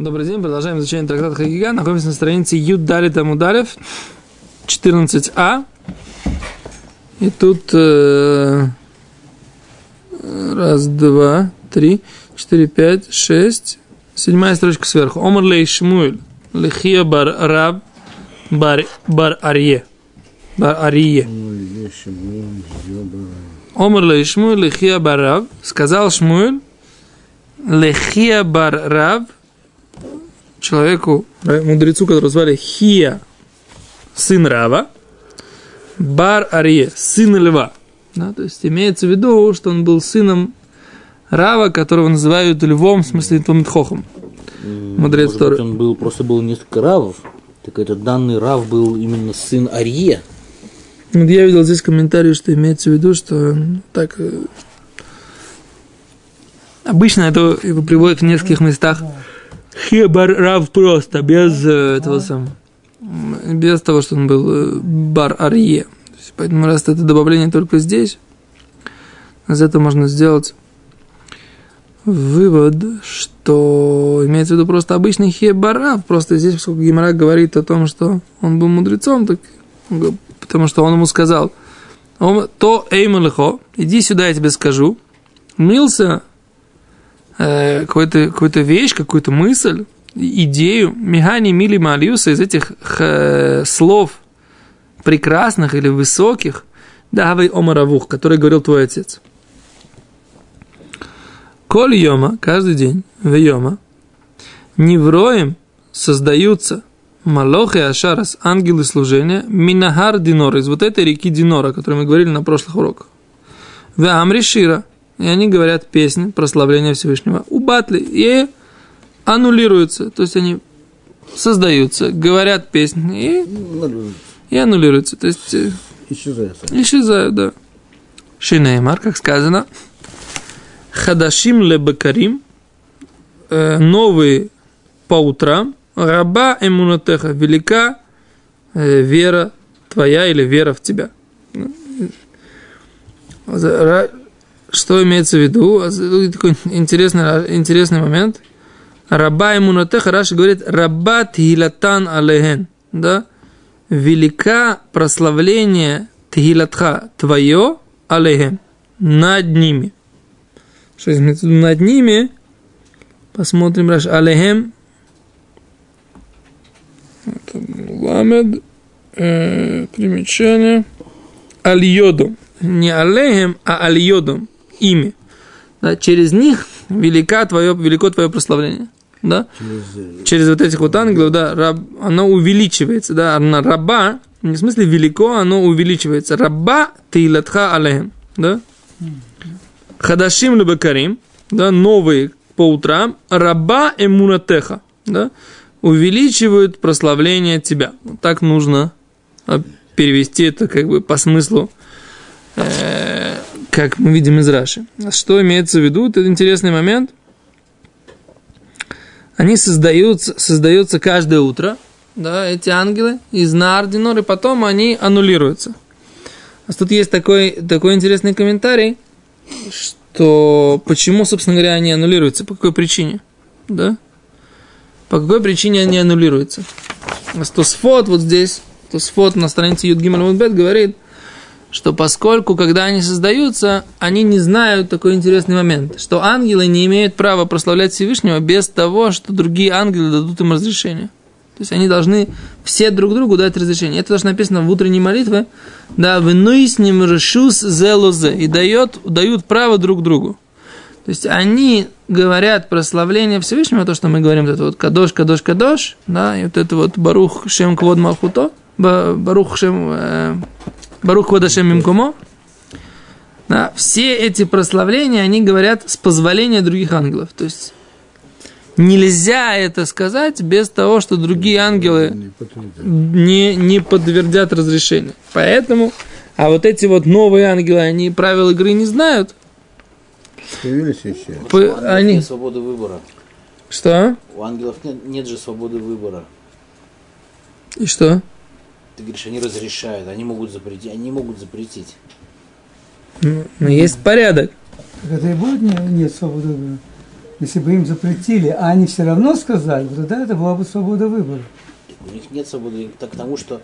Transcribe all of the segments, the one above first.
Добрый день, продолжаем изучение трактата Хагига. Находимся на странице Юд Далит Амударев, 14а. И тут э, раз, два, три, четыре, пять, шесть, седьмая строчка сверху. Омар лей Шмуэль, лихия бар раб, бар, бар арье. Бар арье. Омар лей Шмуэль, лихия бар раб, сказал Шмуэль, лихия бар раб, человеку, мудрецу, которого звали Хия, сын Рава, Бар Арье, сын Льва. Да, то есть имеется в виду, что он был сыном Рава, которого называют львом, в смысле Томитхохом. Мудрец Может быть, он был, просто был несколько равов. Так этот данный рав был именно сын Арье. Вот я видел здесь комментарий, что имеется в виду, что так э, обычно это его приводят в нескольких местах Хебар Рав просто, без э, этого самого. Без того, что он был э, бар Арье. Поэтому раз это добавление только здесь, из этого можно сделать вывод, что имеется в виду просто обычный хебарав. Просто здесь, поскольку Гимара говорит о том, что он был мудрецом, так, потому что он ему сказал, то эймалихо, иди сюда, я тебе скажу, мился э, какую-то какую вещь, какую-то мысль, идею, механи мили малиуса из этих э, слов прекрасных или высоких, давай омаравух, который говорил твой отец. Коль йома, каждый день, в йома, невроем создаются Малох и Ашарас, ангелы служения, Минахар Динор, из вот этой реки Динора, о которой мы говорили на прошлых уроках. В Амри Шира, и они говорят песни прославления Всевышнего. У Батли и аннулируются, то есть они создаются, говорят песни и, и аннулируются, то есть э, исчезают. Исчезают, да. Шинеймар, как сказано, Хадашим лебакарим, э, новые по утрам, раба эмунатеха, велика э, вера твоя или вера в тебя. Что имеется в виду? Такой интересный, интересный момент. Раба Имунатеха, Раши говорит, Раба Тхилатан Алехен. Да? Велика прославление Тхилатха твое Алехен. Над ними. Что имеется в виду над ними? Посмотрим, Раш. Алехем. Ламед. Э, примечание. Альйодом. Не алехем, а альйодом ими. Да, через них велика твое, велико твое прославление. Да? Через, через вот этих вот ангелов, да, раб, оно увеличивается, да, на раба, не в смысле велико, оно увеличивается. Раба тилатха алехем, да? Хадашим лебекарим, да, новые по утрам, раба эмунатеха, да, увеличивают прославление тебя. Вот так нужно а, перевести это как бы по смыслу э, как мы видим из Раши. Что имеется в виду? Это интересный момент. Они создаются, создаются каждое утро, да, эти ангелы из Нардинор, и потом они аннулируются. А тут есть такой, такой интересный комментарий, что почему, собственно говоря, они аннулируются, по какой причине, да? По какой причине они аннулируются? Тосфот вот здесь, Тосфот на странице Юдгимал Бет говорит – что поскольку, когда они создаются, они не знают такой интересный момент, что ангелы не имеют права прославлять Всевышнего без того, что другие ангелы дадут им разрешение. То есть они должны все друг другу дать разрешение. Это тоже написано в утренней молитве. Да, вы с ним решус зелозе. И дает, дают право друг другу. То есть они говорят прославление Всевышнего, то, что мы говорим, вот это вот кадош, кадош, кадош, да, и вот это вот барух шем квод малхуто, барух шем э, Барух Вадашем Мимкумо. Да, все эти прославления, они говорят с позволения других ангелов. То есть нельзя это сказать без того, что другие ангелы не, не подтвердят разрешение. Поэтому, а вот эти вот новые ангелы, они правил игры не знают. Появились еще. По, они... Нет свободы выбора. Что? У ангелов нет, нет же свободы выбора. И что? Ты говоришь, они разрешают, они могут запретить, они могут запретить. Ну, но есть порядок. Так это и будет не, нет свободы выбора? Если бы им запретили, а они все равно сказали, то тогда это была бы свобода выбора. У них нет свободы, так потому что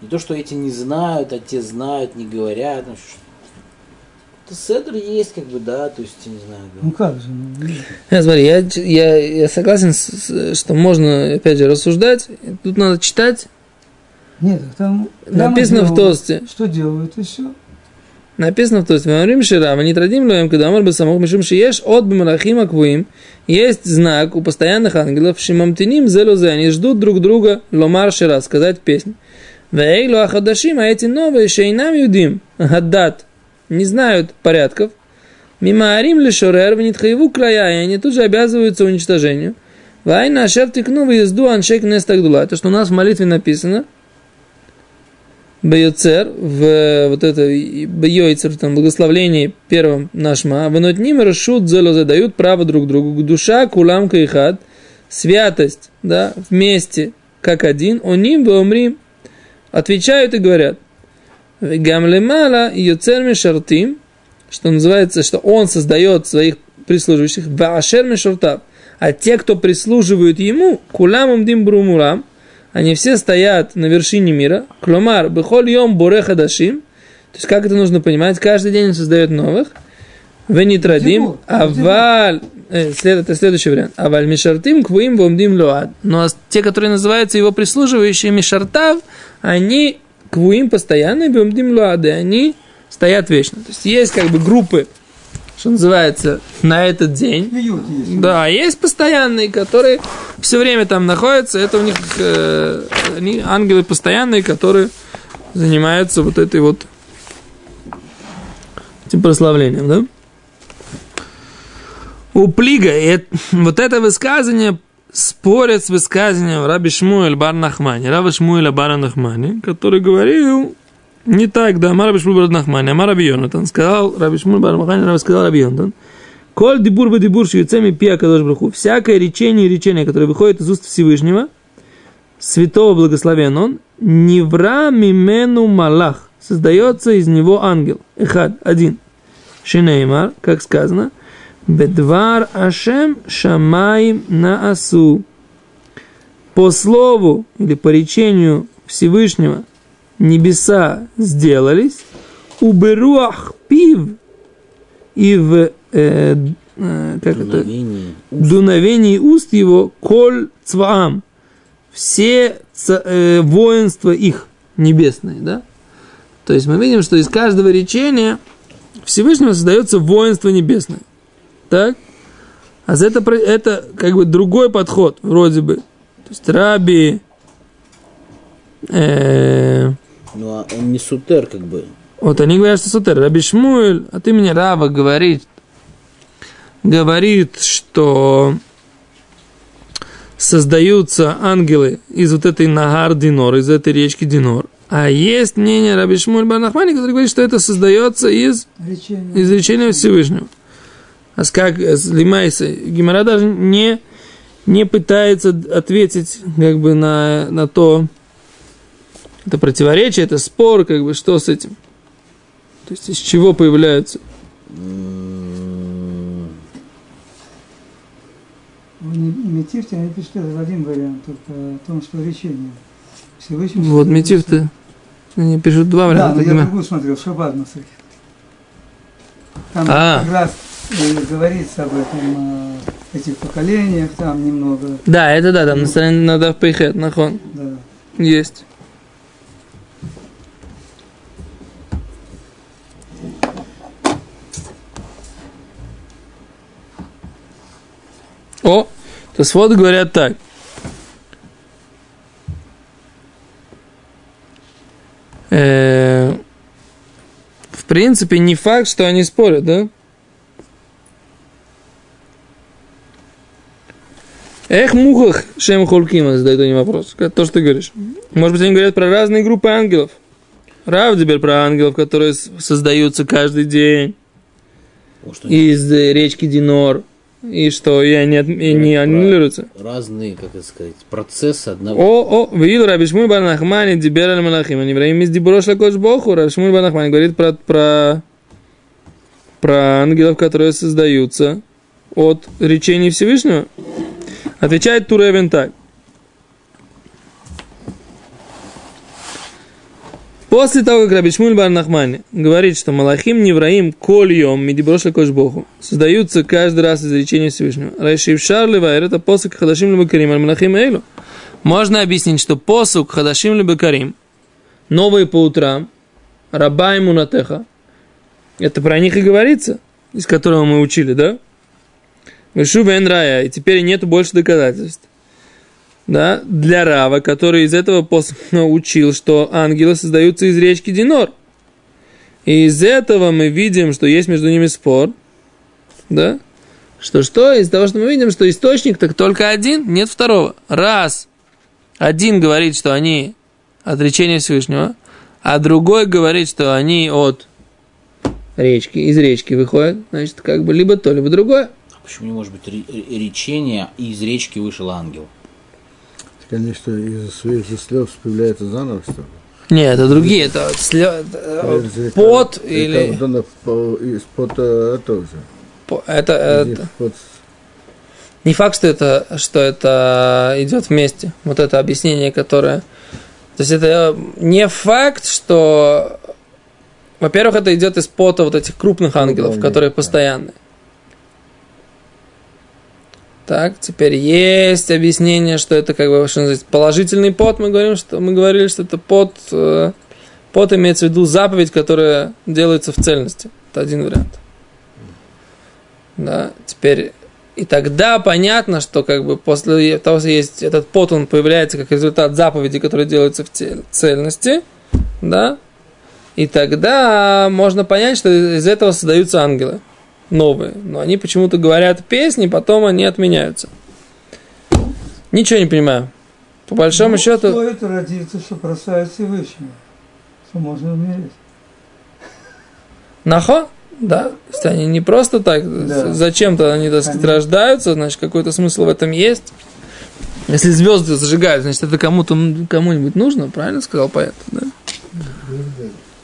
не то, что эти не знают, а те знают, не говорят. Ну, это седр есть, как бы, да, то есть, я не знаю. Ну как же? Ну, Я, смотри, я, я, я согласен, с, что можно, опять же, рассуждать. Тут надо читать. Нет, там написано в Тосте. Что делают и все. Написано в Тосте. Шира, мы не традим лоем, когда Амар бы самох мишум шиеш от бимарахим аквуим. Есть знак у постоянных ангелов, шимамтиним зелозе, они ждут друг друга, ломар шира, сказать песню. Вейлу ахадашим, а эти новые, шейнам юдим, гаддат, не знают порядков. Мимо арим лишорер, в нитхаеву края, и они тут же обязываются уничтожению. Вайна ашер тикну в езду аншек нестагдула. Это что у нас в молитве написано. Бейоцер, в вот это Бейойцер, там, благословлении первом нашма, вынуть ним расшут зело задают право друг другу. Душа, кулам, кайхат, святость, да, вместе, как один, он ним умрим, отвечают и говорят, Гамлемала Йоцер Мишартим, что называется, что он создает своих прислуживающих, Ваашер Мишартав, а те, кто прислуживают ему, Кулам Дим Брумурам, они все стоят на вершине мира, Кломар, Бехоль Йом Буреха Дашим, то есть как это нужно понимать, каждый день он создает новых, Венитрадим, Аваль, э, след, это следующий вариант. Аваль Мишартим, Квуим, Вомдим Луад. Но те, которые называются его прислуживающие Мишартав, они квуим постоянно, бемдим луады, они стоят вечно. То есть есть как бы группы, что называется, на этот день. есть. Да, есть постоянные, которые все время там находятся. Это у них э, они ангелы постоянные, которые занимаются вот этой вот этим прославлением, да? У Плига, и вот это высказывание спорят с высказыванием Раби Шмуэль Бар Нахмани, Раби Шмуэля Бара Нахмани, который говорил не так, да, Раби Шмуэль Бар Нахмани, Амар Раби Йонатан, сказал Раби Шмуэль Бар Нахмани, сказал Раби Йонатан, Коль дебур в дебур швейцами пия кадош браху. Всякое речение и речение, которое выходит из уст Всевышнего, святого благословен он, невра мимену малах, создается из него ангел. Эхад, один. Шинеймар, как сказано, Бедвар Ашем Шамаим Наасу. По слову или по речению Всевышнего небеса сделались, уберуах пив и в э, э, как Дуновение. это, дуновении уст его коль цваам, все ц, э, воинства их небесные, да? То есть мы видим, что из каждого речения Всевышнего создается воинство небесное. Так? А это, это как бы другой подход, вроде бы. То есть Раби... Э, ну, а он не сутер, как бы. вот они говорят, что Сутер. Раби Шмуэль от имени Рава говорит, говорит, что создаются ангелы из вот этой Нагар Динор, из этой речки Динор. А есть мнение Раби Шмуль Барнахмани, который говорит, что это создается из, Речение. из речения Всевышнего. А с как с Лимайса, Гимара даже не, не пытается ответить как бы на, на то, это противоречие, это спор, как бы, что с этим. То есть из чего появляются. В Метифте они пишут это один вариант, только о том, что речение. Всевышний Вот Метиф-то, они пишут два Да, варианта. но я другую смотрел, Шаббат Масахи. Там А. как раз э, говорится об этом, э, этих поколениях, там немного, Да, это да, там на стороне надо поехать, нахон. да. Есть. О, то свод говорят так. Э, в принципе, не факт, что они спорят, да? Эх, мухах, шем холкима, задает они вопрос. То, что ты говоришь. Может быть, они говорят про разные группы ангелов. Рав теперь про ангелов, которые создаются каждый день что из э, речки Динор. И что, и они от- и не аннулируются. разные, как это сказать, процессы одного. О, о, видел Раби Шмуль Банахмани, Дибер аль Малахим, время из Диброш Лакош Боху, Раби Шмуль Банахмани говорит про, про, про ангелов, которые создаются от речения Всевышнего? Отвечает Туревен так. После того, как Раби Шмуль Бар Нахмани говорит, что Малахим Невраим Кольем Медиброша Кошбоху создаются каждый раз из речения Всевышнего. Райшив Шарлева это посук Хадашим Лебакарим Малахим Эйлу. Можно объяснить, что посук Хадашим Лебакарим, новые по утрам, Раба и Мунатеха, это про них и говорится, из которого мы учили, да? Вешу Рая, и теперь нету больше доказательств да, для Рава, который из этого учил, что ангелы создаются из речки Динор. И из этого мы видим, что есть между ними спор, да, что что, из того, что мы видим, что источник так только один, нет второго. Раз один говорит, что они от речения Всевышнего, а другой говорит, что они от речки, из речки выходят, значит, как бы либо то, либо другое. А почему не может быть речение, и из речки вышел ангел? Конечно, из своих слез появляется заново что Нет, это другие, это слез, пот или... Из-под этого же. Это, это... Не факт, что это, что это идет вместе. Вот это объяснение, которое... То есть это не факт, что... Во-первых, это идет из пота вот этих крупных ангелов, которые постоянные. Так, теперь есть объяснение, что это как бы что называется, положительный пот. Мы говорим, что мы говорили, что это пот, э, пот имеется в виду заповедь, которая делается в цельности. Это один вариант. Да, теперь и тогда понятно, что как бы после того, что есть этот пот, он появляется как результат заповеди, которая делается в цельности, да, и тогда можно понять, что из этого создаются ангелы новые, но они почему-то говорят песни, потом они отменяются. Ничего не понимаю. По большому ну, счету... Это родится, что бросает Всевышнего? Что можно умереть? Нахо? Да. То они не просто так, да. зачем-то они, так сказать, рождаются, значит, какой-то смысл в этом есть. Если звезды зажигают, значит, это кому-то, кому-нибудь нужно, правильно сказал поэт, да?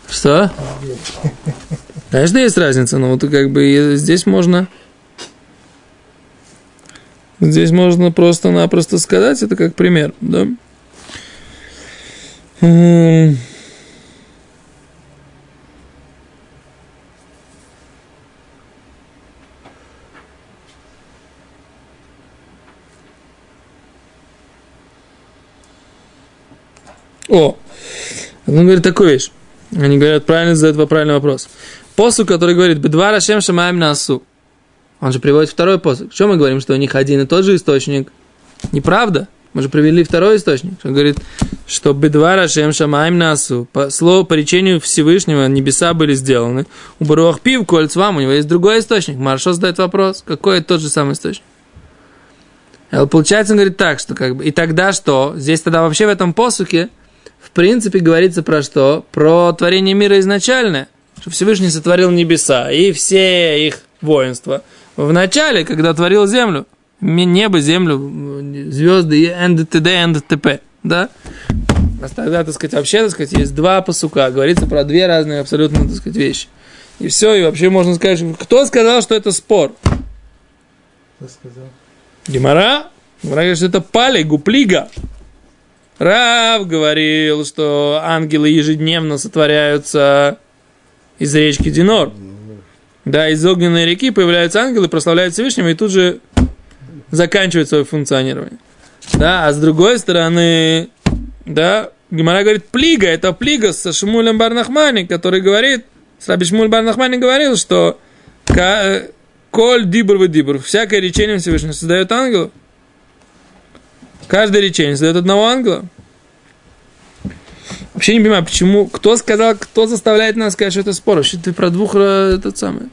Что? Конечно, есть разница, но вот как бы здесь можно... Здесь можно просто-напросто сказать, это как пример, да? О, он говорит такую вещь. Они говорят, правильно задают правильный вопрос. Посук, который говорит, «Бедва Рашем Шамаем Насу». Он же приводит второй посук. Что мы говорим, что у них один и тот же источник? Неправда. Мы же привели второй источник. Он говорит, что «Бедва Рашем Шамаем Насу». По слову, по речению Всевышнего небеса были сделаны. У Баруах Пив, Кольцвам, у него есть другой источник. Маршо задает вопрос, какой это тот же самый источник? Получается, он говорит так, что как бы, и тогда что? Здесь тогда вообще в этом посуке, в принципе, говорится про что? Про творение мира изначальное что Всевышний сотворил небеса и все их воинства. В начале, когда творил землю, небо, землю, звезды и НДТД, НДТП, да? А тогда, так сказать, вообще, так сказать, есть два посука, говорится про две разные абсолютно, так сказать, вещи. И все, и вообще можно сказать, кто сказал, что это спор? Кто сказал? Гимара? Гимара говорит, что это пали, гуплига. Рав говорил, что ангелы ежедневно сотворяются из речки Динор. Да, из огненной реки появляются ангелы, прославляют Всевышнего и тут же заканчивают свое функционирование. Да, а с другой стороны, да, Гимара говорит, плига, это плига со Шмулем Барнахмани, который говорит, Раби Шмуль Барнахмани говорил, что коль дибр дибр, всякое речение Всевышнего создает ангелов. Каждое речение создает одного ангела. Вообще не понимаю, почему, кто сказал, кто заставляет нас сказать, что это спор. Вообще ты про двух, э, этот самый.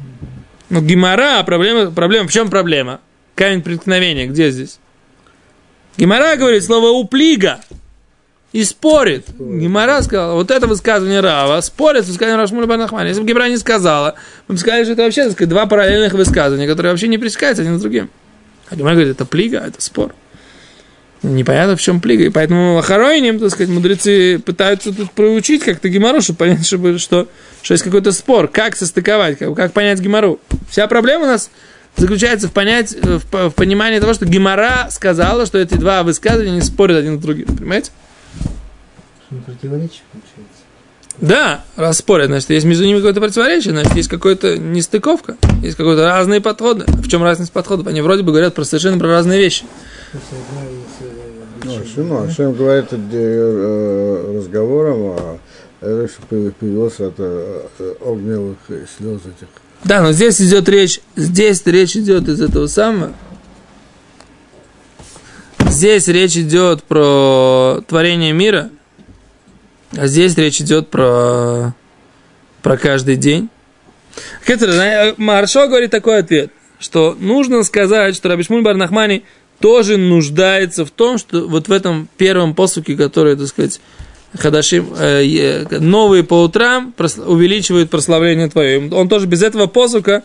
Ну, Гимара, проблема, проблема, в чем проблема? Камень преткновения, где здесь? Гимара говорит слово уплига и спорит. Гимара сказала, вот это высказывание Рава спорит с высказыванием Рашмуля Барнахмана. Если бы Гимара не сказала, мы бы сказали, что это вообще сказать, два параллельных высказывания, которые вообще не пересекаются один с другим. А Гимара говорит, это плига, это спор. Непонятно, в чем плига. И поэтому охороним, так сказать, мудрецы пытаются тут проучить как-то гемору, чтобы понять, чтобы, что, что есть какой-то спор, как состыковать, как, как понять гемору. Вся проблема у нас заключается в, понять, в, по- в понимании того, что Гемора сказала, что эти два высказывания не спорят один с другим. Понимаете? Противоречие получается. Да, раз спорят, значит, есть между ними какое-то противоречие, значит, есть какая-то нестыковка, есть какой-то разные подходы. В чем разность подходов? Они вроде бы говорят про совершенно про разные вещи. То есть э, Ну? Шим говорит разговором, а что появился от огневых э, слез этих. Да, но здесь идет речь, здесь речь идет из этого самого. Здесь речь идет про творение мира, а здесь речь идет про, про каждый день. Зна- Маршо говорит такой ответ, что нужно сказать, что Рабишмуль Барнахмани тоже нуждается в том, что вот в этом первом посуке, который, так сказать, Хадашим, э, новые по утрам увеличивают прославление твое. Он тоже без этого посука,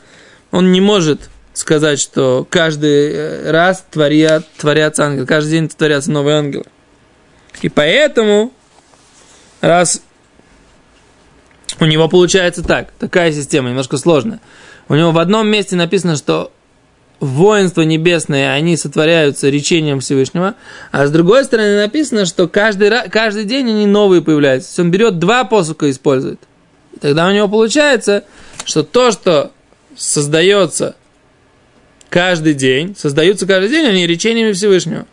он не может сказать, что каждый э, раз творят, творятся ангелы, каждый день творятся новые ангелы. И поэтому, раз у него получается так, такая система, немножко сложная. У него в одном месте написано, что воинства небесные, они сотворяются речением Всевышнего, а с другой стороны написано, что каждый, каждый день они новые появляются. То есть он берет два посука и использует. И тогда у него получается, что то, что создается каждый день, создаются каждый день, они речениями Всевышнего.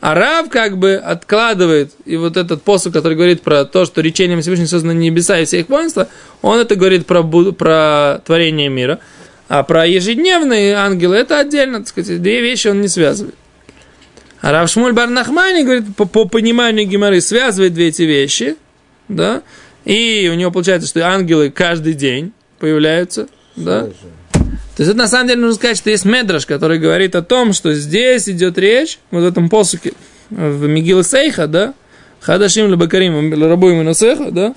А Рав как бы откладывает, и вот этот посук, который говорит про то, что речением Всевышнего созданы небеса и все их воинства, он это говорит про, про творение мира. А про ежедневные ангелы это отдельно, так сказать, две вещи он не связывает. А Рав Шмуль Барнахмани говорит, по, по пониманию Гимары связывает две эти вещи, да, и у него получается, что ангелы каждый день появляются, да. То есть это на самом деле нужно сказать, что есть медраж, который говорит о том, что здесь идет речь, вот в этом посуке, в Мигил Сейха, да, Хадашим Лабакарим, Рабуим Нусеха, да,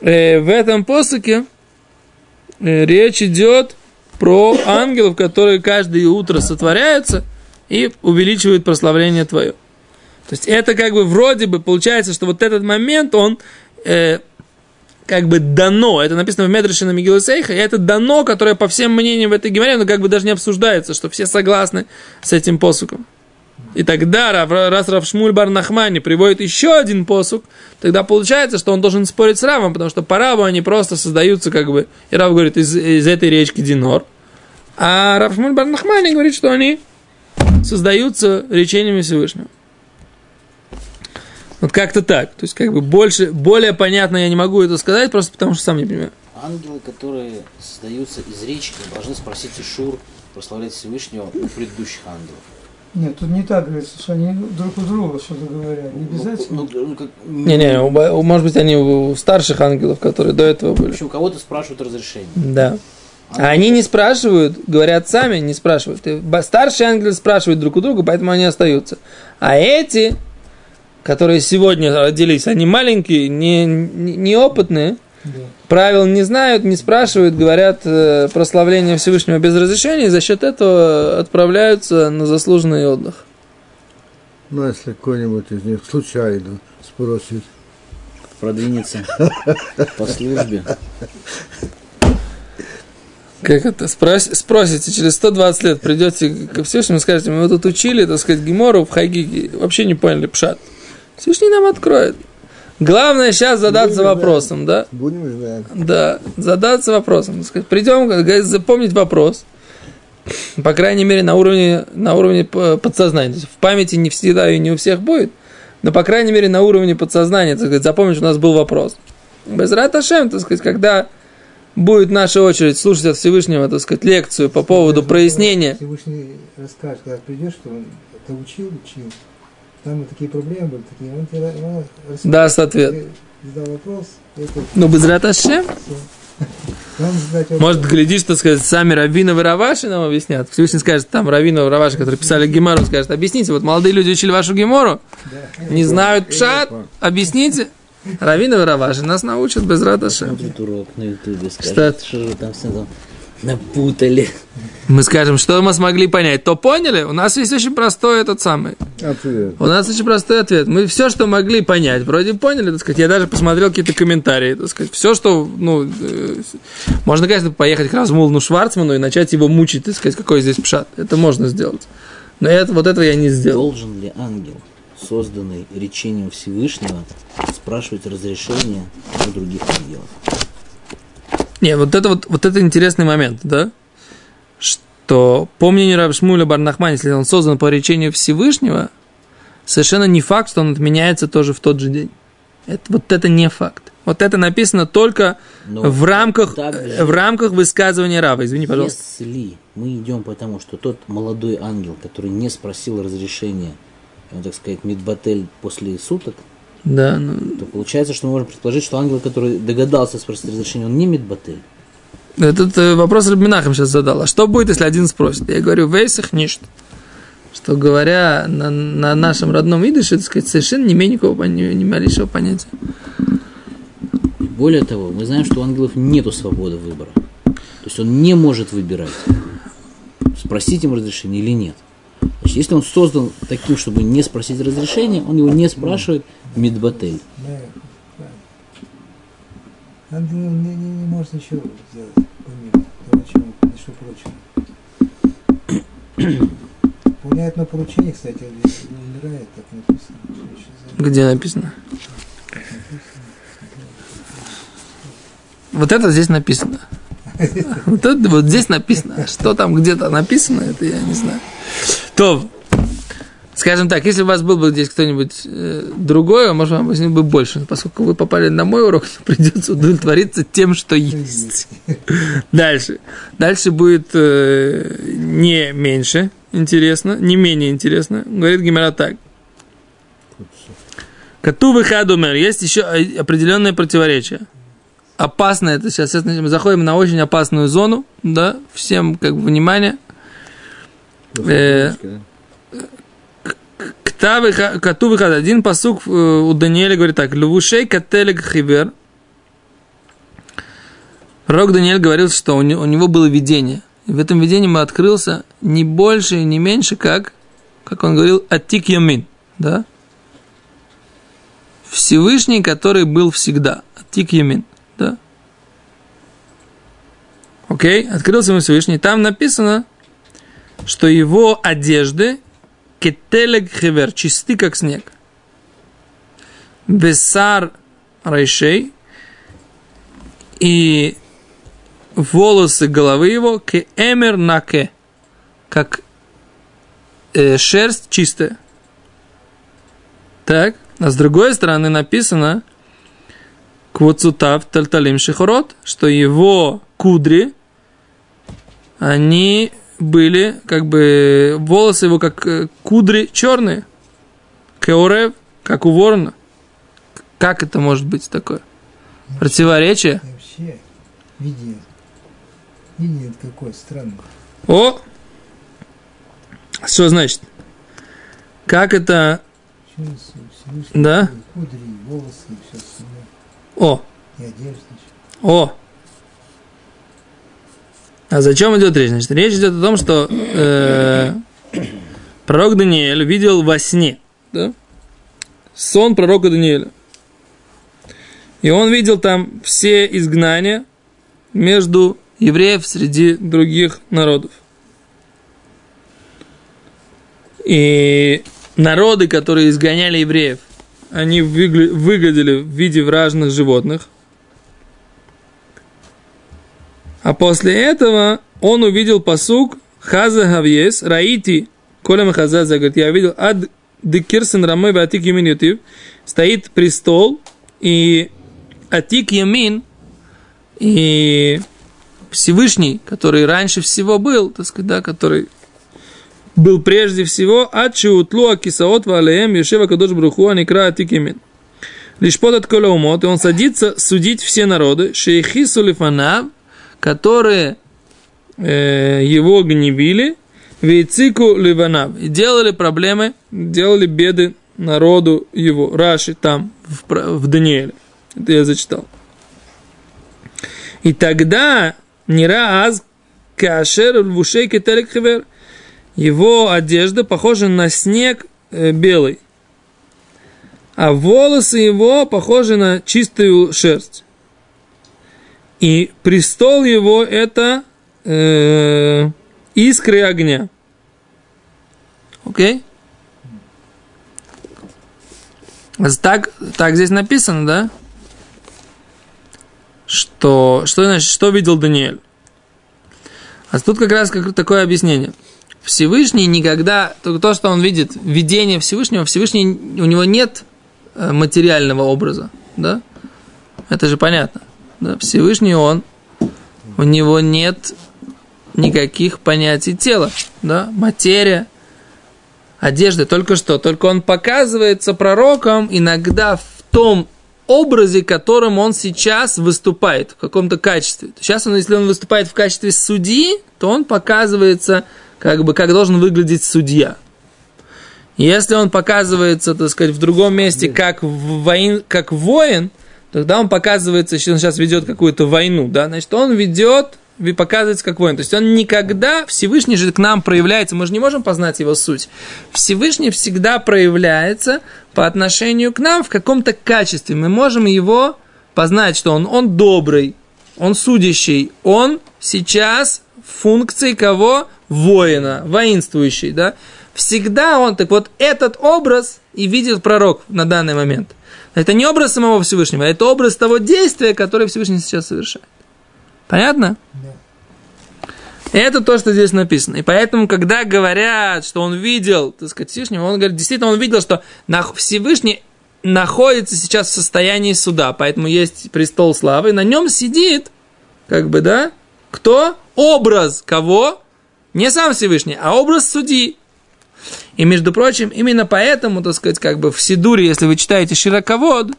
э, в этом посуке э, речь идет про ангелов, которые каждое утро сотворяются и увеличивают прославление твое. То есть это как бы вроде бы получается, что вот этот момент, он э, как бы дано, это написано в Медреше на Мигилу Сейха, и это дано, которое по всем мнениям в этой геморе, но как бы даже не обсуждается, что все согласны с этим посуком. И тогда, раз Рав Шмуль Бар приводит еще один посук, тогда получается, что он должен спорить с Равом, потому что по Раву они просто создаются, как бы, и Рав говорит, из, из этой речки Динор. А Рав Шмуль Бар говорит, что они создаются речениями Всевышнего. Вот как-то так. То есть, как бы больше, более понятно я не могу это сказать, просто потому что сам не понимаю. Ангелы, которые создаются из речки, должны спросить Ишур, прославлять Всевышнего у предыдущих ангелов. Нет, тут не так говорится, что они друг у друга что-то говорят. Не обязательно. Ну, ну, как- бо- у- может быть, они у старших ангелов, которые до этого В были. общем, у кого-то спрашивают разрешение. Да. А они не спрашивают, говорят сами, не спрашивают. Старшие ангелы спрашивают друг у друга, поэтому они остаются. А эти, которые сегодня родились, они маленькие, не, не- неопытные. Правил не знают, не спрашивают, говорят э, прославление Всевышнего без разрешения, и за счет этого отправляются на заслуженный отдых. Ну, если какой-нибудь из них случайно спросит, Продвинется по службе. Как это? Спрос- спросите, через 120 лет придете ко Всевышнему и скажете, мы тут учили, так сказать, Гемору в Хагиге, вообще не поняли пшат. Всевышний нам откроет. Главное сейчас задаться Будем вопросом, да? будем ждать. Да, задаться вопросом. Придем, запомнить вопрос. По крайней мере, на уровне, на уровне подсознания. То есть в памяти не всегда и не у всех будет, но, по крайней мере, на уровне подсознания, так сказать, запомнить, у нас был вопрос. Без Раташем, так сказать, когда будет наша очередь слушать от Всевышнего, так сказать, лекцию по поводу прояснения. Всевышний расскажет, когда придешь, что он это учил, учил. Там вот такие проблемы были, такие. Он тебе он расскажет, Даст ответ. задал вопрос, это Но без Раташем, вам задать вопрос. может, глядишь, так сказать, сами Равинов и Раваши нам объяснят. Всевышний скажет, там Равинов и Раваши, которые писали Гемору, скажет, объясните, вот молодые люди учили вашу Гемору, не знают пшат, объясните. Равинов и Раваши нас научат без. Смотрит урок на ютубе, скажет, что там все там Напутали. Мы скажем, что мы смогли понять. То поняли? У нас есть очень простой этот самый. Ответ. У нас очень простой ответ. Мы все, что могли понять, вроде поняли, так сказать. Я даже посмотрел какие-то комментарии, так сказать. Все, что, ну, э, можно, конечно, поехать к Размулну Шварцману и начать его мучить, так сказать, какой здесь пшат. Это можно сделать. Но это, вот этого я не сделал. Должен ли ангел, созданный речением Всевышнего, спрашивать разрешение у других ангелов? Не, вот это вот, вот это интересный момент, да? Что по мнению Раб Шмуля Барнахман, если он создан по речению Всевышнего, совершенно не факт, что он отменяется тоже в тот же день. Это, вот это не факт. Вот это написано только Но в рамках, также- в рамках высказывания Рава. Извини, пожалуйста. Если мы идем по тому, что тот молодой ангел, который не спросил разрешения, он, так сказать, Мидбатель после суток, Да, ну, то получается, что мы можем предположить, что ангел, который догадался спросить разрешение, он не Мидбатель. Этот э, вопрос Рабинахам сейчас задал. А что будет, если один спросит? Я говорю, вейсах ничт. Что говоря на, на нашем родном идыше, так сказать, совершенно не имею никакого, ни, ни малейшего понятия. И более того, мы знаем, что у ангелов нету свободы выбора. То есть он не может выбирать, спросить им разрешение или нет. Значит, если он создан таким, чтобы не спросить разрешения, он его не спрашивает Мидбатель. Да, да. Ангел не, не, не может ничего сделать помимо того, чего, что прочее. Выполняет на поручение, кстати, он умирает, так написано. Где написано? Вот это здесь написано. Вот это вот здесь написано. Что там где-то написано, это я не знаю. То, скажем так, если у вас был бы здесь кто-нибудь э, другой, может, вам объяснил бы больше. Поскольку вы попали на мой урок, то придется удовлетвориться тем, что есть. Дальше. Дальше будет э, не меньше интересно, не менее интересно. Говорит Гимера так. Катувы хадумер. Есть еще определенное противоречие. Опасно это сейчас. Сейчас мы заходим на очень опасную зону. Да, всем как бы внимание. Э, Катувы хад. Один посук э, у Даниэля говорит так. Левушей кателег хивер. Пророк Даниэль говорил, что у него, было видение. И в этом видении ему открылся не больше и не меньше, как, как он говорил, Атик Ямин. Да? Всевышний, который был всегда. Атик Ямин. Да? Окей, открылся ему Всевышний. Там написано, что его одежды кетелег хевер, чисты как снег. Бесар райшей и волосы головы его к эмер наке, как э, шерсть чистая. Так, а с другой стороны написано Квоцутав Тальталим Шихорот, что его кудри, они были, как бы, волосы его, как э, кудри черные. Кеорев, как у ворона. Как это может быть такое? Противоречие? И вообще. Видение это какое странное. О! Что значит? Как это... Да? кудри, волосы, все остальное. О! И одежда. О! А зачем идет речь? Значит, речь идет о том, что э, пророк Даниэль видел во сне, да? Сон пророка Даниэля. И он видел там все изгнания между евреев среди других народов. И народы, которые изгоняли евреев, они выгля- выглядели в виде вражных животных. А после этого он увидел посук Хаза Гавьес, Раити, Коля Махазаза, говорит, я видел Ад Декирсен Рамой Атик Ютив, стоит престол, и Атик Ямин, и Всевышний, который раньше всего был, так сказать, да, который был прежде всего Ачи Утлу Акисаот Валеем Юшева Кадош Бруху Аникра Атик Ямин. Лишь под от умот, и он садится судить все народы, шейхи сулифанав, которые э, его гневили, вейцику ливанав, и делали проблемы, делали беды народу его, Раши там, в, в Данииле. Это я зачитал. И тогда Нирааз кашер лвушей кетелек. Его одежда похожа на снег э, белый. А волосы его похожи на чистую шерсть. И престол его это э, искры огня. Окей? Так, так здесь написано, да? Что, что значит, что видел Даниэль? А тут как раз такое объяснение. Всевышний никогда, то, что он видит, видение Всевышнего, Всевышний, у него нет э, материального образа, да? Это же понятно. Да? Всевышний он, у него нет никаких понятий тела, да? Материя, одежды, только что, только он показывается пророком иногда в том образе, которым он сейчас выступает, в каком-то качестве. Сейчас он, если он выступает в качестве судьи, то он показывается, как бы, как должен выглядеть судья. Если он показывается, так сказать, в другом месте, как, воин, как воин, тогда он показывается, что он сейчас ведет какую-то войну, да, значит, он ведет показывается как воин. То есть он никогда, Всевышний же к нам проявляется, мы же не можем познать его суть. Всевышний всегда проявляется по отношению к нам в каком-то качестве. Мы можем его познать, что он, он добрый, он судящий, он сейчас функции кого? Воина, воинствующий, да? Всегда он, так вот, этот образ и видит пророк на данный момент. Это не образ самого Всевышнего, это образ того действия, которое Всевышний сейчас совершает. Понятно? Да. Это то, что здесь написано. И поэтому, когда говорят, что он видел, так сказать, Всевышнего, он говорит, действительно, он видел, что Всевышний находится сейчас в состоянии суда, поэтому есть престол славы, на нем сидит, как бы, да, кто? Образ кого? Не сам Всевышний, а образ судьи. И, между прочим, именно поэтому, так сказать, как бы в Сидуре, если вы читаете Широковод,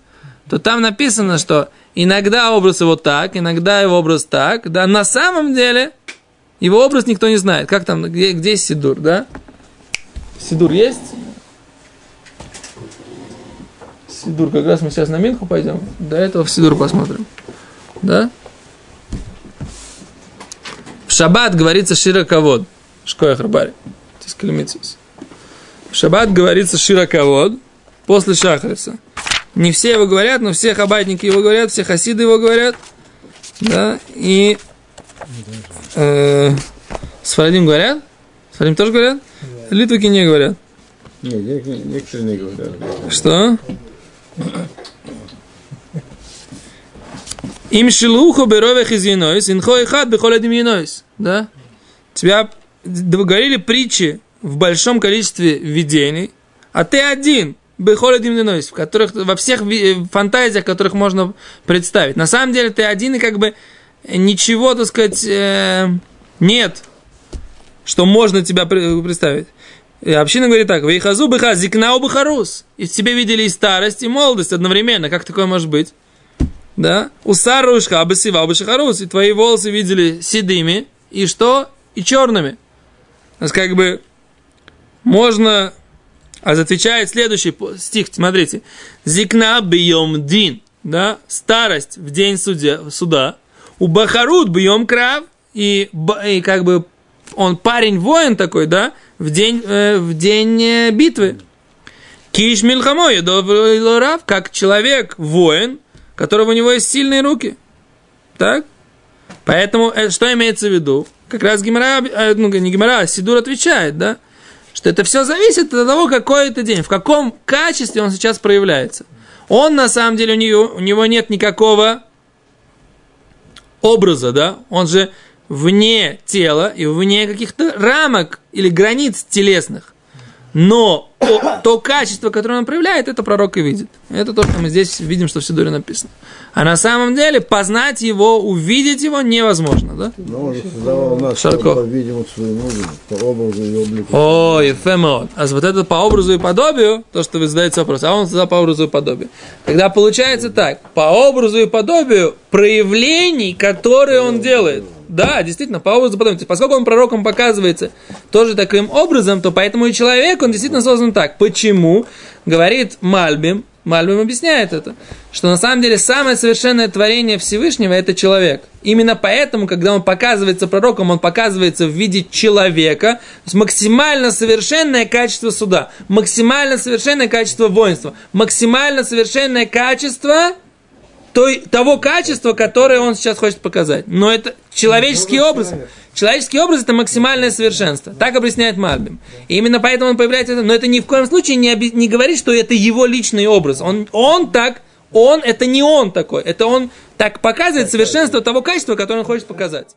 то там написано, что Иногда образ его так, иногда его образ так. Да, на самом деле его образ никто не знает. Как там, где, где Сидур, да? Сидур есть? Сидур, как раз мы сейчас на Минху пойдем. До этого в Сидур посмотрим. Да? В шаббат говорится широковод. Шкоях рабари. В шаббат говорится широковод после шахриса. Не все его говорят, но все хабадники его говорят, все хасиды его говорят. Да, и э, Сфарадим говорят? Сфарадим тоже говорят? Да. Литвики не говорят. Нет, некоторые не говорят. Что? Им шилуху беровых из инойс, инхо и хат бихоледим инойс. Да? Тебя говорили притчи в большом количестве видений, а ты один Бехолодим Денойс, в которых, во всех фантазиях, которых можно представить. На самом деле ты один, и как бы ничего, так сказать, э, нет, что можно тебя представить. И община говорит так, Вейхазу быха, зикнау быхарус. И в тебе видели и старость, и молодость одновременно. Как такое может быть? Да? У сарушка абасива абашахарус. И твои волосы видели седыми. И что? И черными. То есть, как бы, можно а отвечает следующий стих, смотрите. Зикна бьем дин, да, старость в день судья, суда. У Бахарут бьем крав, и, и как бы он парень-воин такой, да, в день, э, в день э, битвы. Киш милхамой, лорав, как человек, воин, которого у него есть сильные руки. Так? Поэтому, э, что имеется в виду? Как раз Гимара, э, ну, не Гимара, а Сидур отвечает, да? Что это все зависит от того, какой это день, в каком качестве он сейчас проявляется. Он, на самом деле, у него, у него нет никакого образа, да, он же вне тела и вне каких-то рамок или границ телесных. Но то, качество, которое он проявляет, это пророк и видит. Это то, что мы здесь видим, что в Сидоре написано. А на самом деле познать его, увидеть его невозможно, да? Но он создавал нас Шарко. по видимому своему по образу и облику. О, Ефемот. А вот это по образу и подобию, то, что вы задаете вопрос, а он создал по образу и подобию. Тогда получается так, по образу и подобию проявлений, которые он делает – да, действительно, по образу подобия. Поскольку он пророком показывается тоже таким образом, то поэтому и человек, он действительно создан так. Почему? Говорит Мальбим, Мальбим объясняет это, что на самом деле самое совершенное творение Всевышнего – это человек. Именно поэтому, когда он показывается пророком, он показывается в виде человека, то есть максимально совершенное качество суда, максимально совершенное качество воинства, максимально совершенное качество той, того качества, которое он сейчас хочет показать. Но это человеческий образ. Человеческий образ это максимальное совершенство. Так объясняет Мальбим. И именно поэтому он появляется. Но это ни в коем случае не, оби- не говорит, что это его личный образ. Он, он так, он это не он такой. Это он так показывает совершенство того качества, которое он хочет показать.